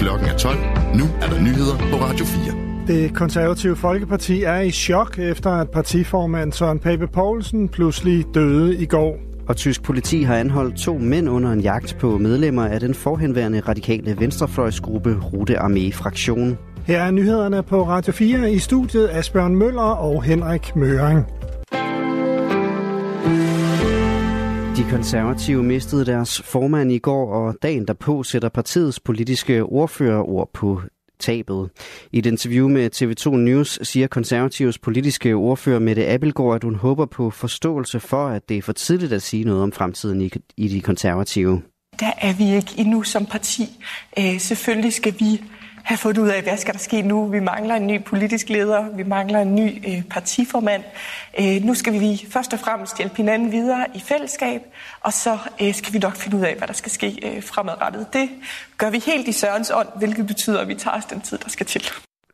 Klokken er 12. Nu er der nyheder på Radio 4. Det konservative Folkeparti er i chok efter, at partiformand Søren Pape Poulsen pludselig døde i går. Og tysk politi har anholdt to mænd under en jagt på medlemmer af den forhenværende radikale venstrefløjsgruppe Rute Armee Fraktion. Her er nyhederne på Radio 4 i studiet Asbjørn Møller og Henrik Møring. De konservative mistede deres formand i går, og dagen derpå sætter partiets politiske ordførerord på tabet. I et interview med TV2 News siger konservativs politiske ordfører Mette Abelgaard, at hun håber på forståelse for, at det er for tidligt at sige noget om fremtiden i, i de konservative. Der er vi ikke endnu som parti. Øh, selvfølgelig skal vi have fundet ud af, hvad skal der ske nu. Vi mangler en ny politisk leder, vi mangler en ny øh, partiformand. Øh, nu skal vi først og fremmest hjælpe hinanden videre i fællesskab, og så øh, skal vi nok finde ud af, hvad der skal ske øh, fremadrettet. Det gør vi helt i sørens ånd, hvilket betyder, at vi tager os den tid, der skal til.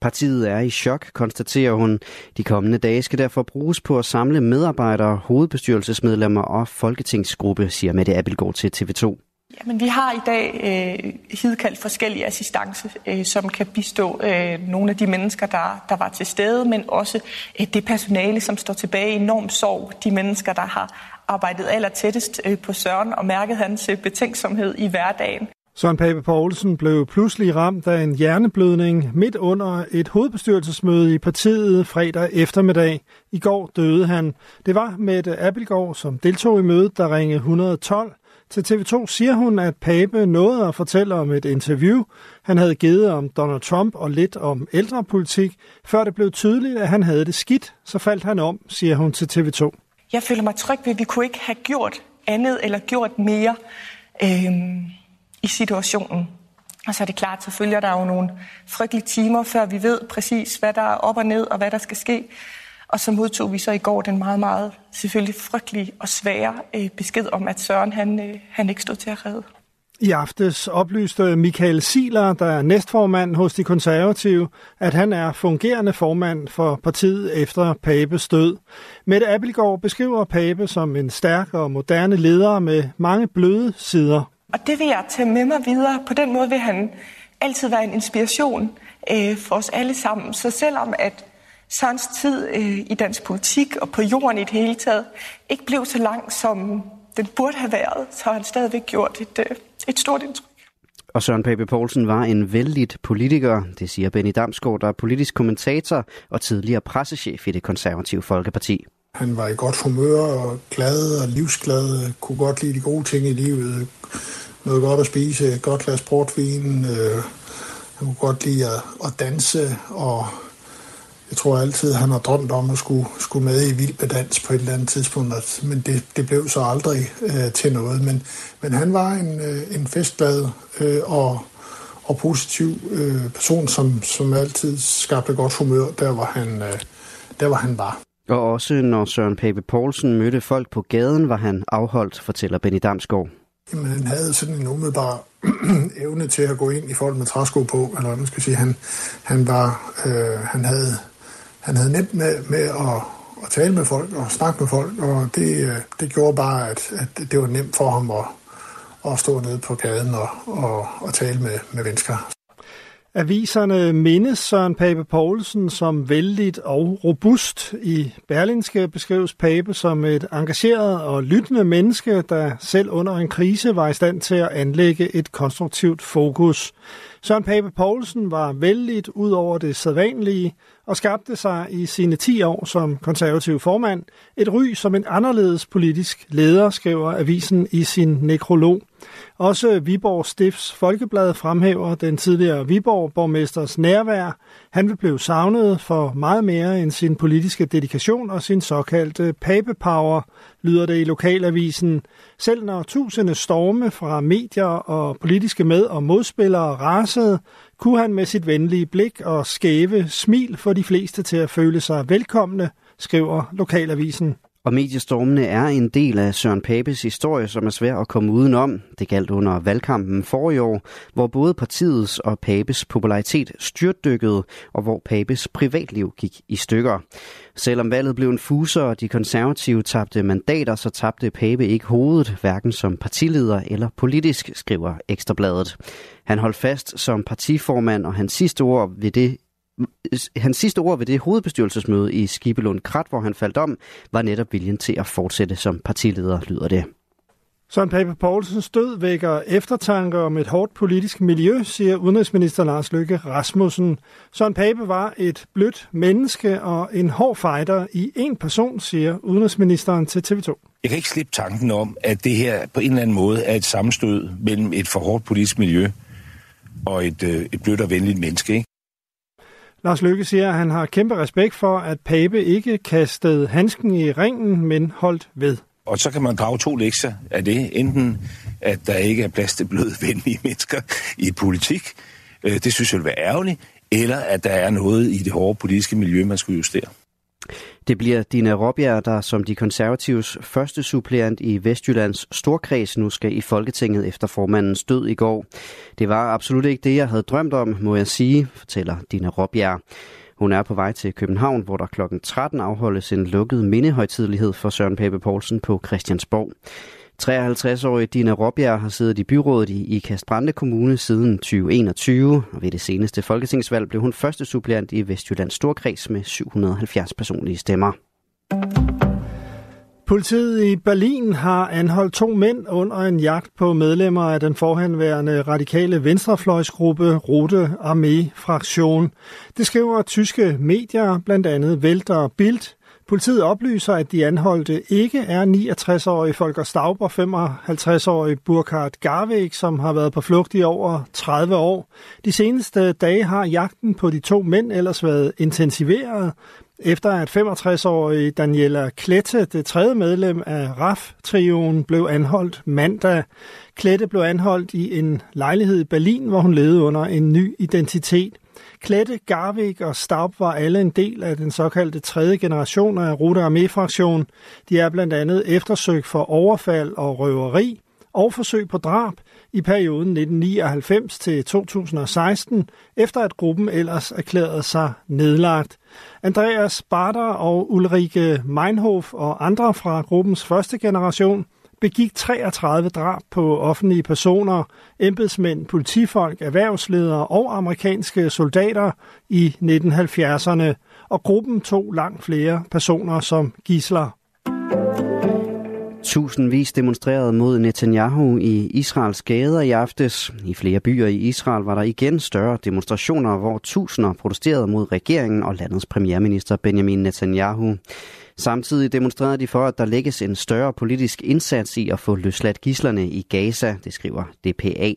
Partiet er i chok, konstaterer hun. De kommende dage skal derfor bruges på at samle medarbejdere, hovedbestyrelsesmedlemmer og folketingsgruppe, siger Mette Abelgaard til TV2. Jamen, vi har i dag øh, hidkaldt forskellige assistance, øh, som kan bistå øh, nogle af de mennesker, der, der var til stede, men også øh, det personale, som står tilbage i enorm sorg. De mennesker, der har arbejdet aller tættest øh, på Søren og mærket hans øh, betænksomhed i hverdagen. Søren Pape Poulsen blev pludselig ramt af en hjerneblødning midt under et hovedbestyrelsesmøde i partiet fredag eftermiddag. I går døde han. Det var Mette Abelgaard, som deltog i mødet, der ringede 112. Til TV2 siger hun, at Pape nåede at fortælle om et interview, han havde givet om Donald Trump og lidt om ældrepolitik. Før det blev tydeligt, at han havde det skidt, så faldt han om, siger hun til TV2. Jeg føler mig tryg ved, at vi kunne ikke have gjort andet eller gjort mere øh, i situationen. Og så er det klart, så følger der jo nogle frygtelige timer, før vi ved præcis, hvad der er op og ned, og hvad der skal ske. Og så modtog vi så i går den meget, meget selvfølgelig frygtelige og svære øh, besked om, at Søren han, øh, han ikke stod til at redde. I aftes oplyste Michael Siler, der er næstformand hos de konservative, at han er fungerende formand for partiet efter Papes død. Mette Abelgaard beskriver Pape som en stærk og moderne leder med mange bløde sider. Og det vil jeg tage med mig videre. På den måde vil han altid være en inspiration øh, for os alle sammen. Så selvom at Sørens tid øh, i dansk politik og på jorden i det hele taget ikke blev så lang, som den burde have været, så har han stadigvæk gjort et, øh, et stort indtryk. Og Søren Pape Poulsen var en vældig politiker, det siger Benny Damsgaard, der er politisk kommentator og tidligere pressechef i det konservative Folkeparti. Han var i godt humør og glad og livsglad, kunne godt lide de gode ting i livet, noget godt at spise, et godt glas portvin, øh, han kunne godt lide at, at danse og jeg tror altid, han har drømt om at skulle, skulle med i Vild med Dans på et eller andet tidspunkt, men det, det blev så aldrig øh, til noget. Men, men han var en, øh, en festglad øh, og, og positiv øh, person, som, som altid skabte godt humør, der hvor han, øh, der hvor han var. Og også når Søren Pape Poulsen mødte folk på gaden, var han afholdt, fortæller Benny Damsgaard. Jamen, han havde sådan en umiddelbar evne til at gå ind i folk med træsko på, eller man skal sige. Han, han, var, øh, han havde han havde nemt med, med at, at tale med folk og snakke med folk, og det, øh, det gjorde bare, at, at det var nemt for ham at, at stå nede på gaden og, og, og tale med, med mennesker. Aviserne mindes Søren Pape Poulsen som vældigt og robust. I Berlinske beskrives Pape som et engageret og lyttende menneske, der selv under en krise var i stand til at anlægge et konstruktivt fokus. Søren Pape Poulsen var vældigt ud over det sædvanlige og skabte sig i sine 10 år som konservativ formand et ry som en anderledes politisk leder, skriver avisen i sin nekrolog. Også Viborg Stifts Folkeblad fremhæver den tidligere Viborg-borgmesters nærvær. Han vil blive savnet for meget mere end sin politiske dedikation og sin såkaldte papepower, lyder det i lokalavisen. Selv når tusinde storme fra medier og politiske med- og modspillere rasede, kunne han med sit venlige blik og skæve smil få de fleste til at føle sig velkomne, skriver lokalavisen. Og mediestormene er en del af Søren Papes historie, som er svær at komme udenom. Det galt under valgkampen for i år, hvor både partiets og Papes popularitet styrtdykkede, og hvor Papes privatliv gik i stykker. Selvom valget blev en fuser, og de konservative tabte mandater, så tabte Pape ikke hovedet, hverken som partileder eller politisk, skriver Ekstrabladet. Han holdt fast som partiformand, og hans sidste ord ved det hans sidste ord ved det hovedbestyrelsesmøde i Skibelund Krat, hvor han faldt om, var netop viljen til at fortsætte som partileder, lyder det. Søren Pape Poulsens død vækker eftertanker om et hårdt politisk miljø, siger udenrigsminister Lars Løkke Rasmussen. Søren Pape var et blødt menneske og en hård fighter i en person, siger udenrigsministeren til TV2. Jeg kan ikke slippe tanken om, at det her på en eller anden måde er et sammenstød mellem et for hårdt politisk miljø og et, øh, et blødt og venligt menneske. Ikke? Lars Løkke siger, at han har kæmpe respekt for, at Pape ikke kastede handsken i ringen, men holdt ved. Og så kan man drage to lektier af det. Enten, at der ikke er plads til bløde, venlige mennesker i politik. Øh, det synes jeg vil være ærgerligt. Eller at der er noget i det hårde politiske miljø, man skulle justere. Det bliver Dina Robjerg, der som de konservatives første suppleant i Vestjyllands Storkreds nu skal i Folketinget efter formandens død i går. Det var absolut ikke det, jeg havde drømt om, må jeg sige, fortæller Dina Robjerg. Hun er på vej til København, hvor der kl. 13 afholdes en lukket mindehøjtidlighed for Søren Pape Poulsen på Christiansborg. 53-årige Dina Råbjerg har siddet i byrådet i Ikast Brande Kommune siden 2021, og ved det seneste folketingsvalg blev hun første suppleant i Vestjyllands Storkreds med 770 personlige stemmer. Politiet i Berlin har anholdt to mænd under en jagt på medlemmer af den forhenværende radikale venstrefløjsgruppe Rote Armee Fraktion. Det skriver tyske medier, blandt andet Welt og Bild, Politiet oplyser, at de anholdte ikke er 69-årige Folker Staub og 55-årige Burkhard Garvik, som har været på flugt i over 30 år. De seneste dage har jagten på de to mænd ellers været intensiveret, efter at 65-årige Daniela Klette, det tredje medlem af RAF-trioen, blev anholdt mandag. Klette blev anholdt i en lejlighed i Berlin, hvor hun levede under en ny identitet – Klette, Garvik og Staub var alle en del af den såkaldte tredje generation af Rute Armee-fraktion. De er blandt andet eftersøgt for overfald og røveri og forsøg på drab i perioden 1999 til 2016, efter at gruppen ellers erklærede sig nedlagt. Andreas Barter og Ulrike Meinhof og andre fra gruppens første generation – begik 33 drab på offentlige personer, embedsmænd, politifolk, erhvervsledere og amerikanske soldater i 1970'erne, og gruppen tog langt flere personer som gisler. Tusindvis demonstrerede mod Netanyahu i Israels gader i aftes. I flere byer i Israel var der igen større demonstrationer, hvor tusinder protesterede mod regeringen og landets premierminister Benjamin Netanyahu. Samtidig demonstrerede de for, at der lægges en større politisk indsats i at få løsladt gislerne i Gaza, det skriver DPA.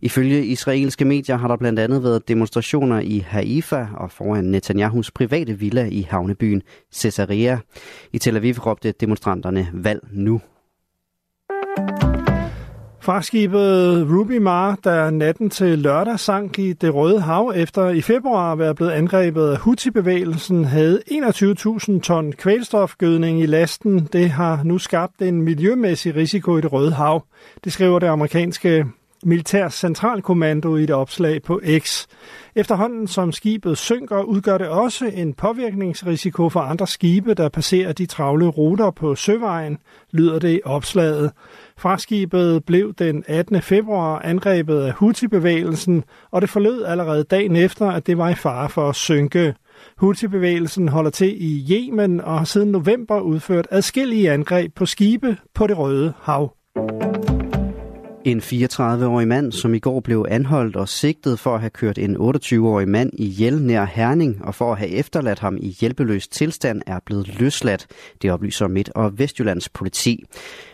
Ifølge israelske medier har der blandt andet været demonstrationer i Haifa og foran Netanyahus private villa i havnebyen Caesarea. I Tel Aviv råbte demonstranterne valg nu. Fragtskibet Ruby Mar, der natten til lørdag sank i det Røde Hav efter i februar at være blevet angrebet af Houthi-bevægelsen, havde 21.000 ton kvælstofgødning i lasten. Det har nu skabt en miljømæssig risiko i det Røde Hav. Det skriver det amerikanske militær centralkommando i et opslag på X. Efterhånden som skibet synker, udgør det også en påvirkningsrisiko for andre skibe, der passerer de travle ruter på søvejen, lyder det i opslaget. Fraskibet blev den 18. februar angrebet af Houthi-bevægelsen, og det forlød allerede dagen efter, at det var i fare for at synke. Houthi-bevægelsen holder til i Yemen og har siden november udført adskillige angreb på skibe på det Røde Hav. En 34-årig mand, som i går blev anholdt og sigtet for at have kørt en 28-årig mand i hjel nær Herning og for at have efterladt ham i hjælpeløs tilstand, er blevet løsladt. Det oplyser Midt- og Vestjyllands politi.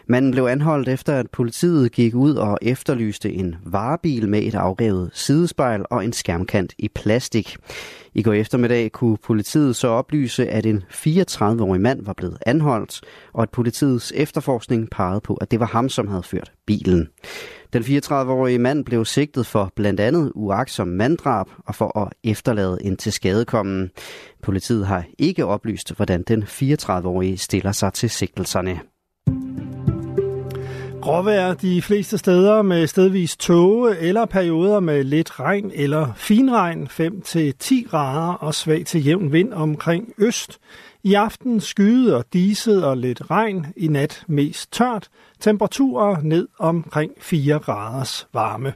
Manden blev anholdt efter, at politiet gik ud og efterlyste en varebil med et afrevet sidespejl og en skærmkant i plastik. I går eftermiddag kunne politiet så oplyse, at en 34-årig mand var blevet anholdt, og at politiets efterforskning pegede på, at det var ham, som havde ført bilen. Den 34-årige mand blev sigtet for blandt andet uaksom manddrab og for at efterlade en til skadekommen. Politiet har ikke oplyst, hvordan den 34-årige stiller sig til sigtelserne. Gråvejr de fleste steder med stedvis tåge eller perioder med lidt regn eller finregn 5-10 grader og svag til jævn vind omkring øst. I aften skyde og diset og lidt regn, i nat mest tørt, temperaturer ned omkring 4 graders varme.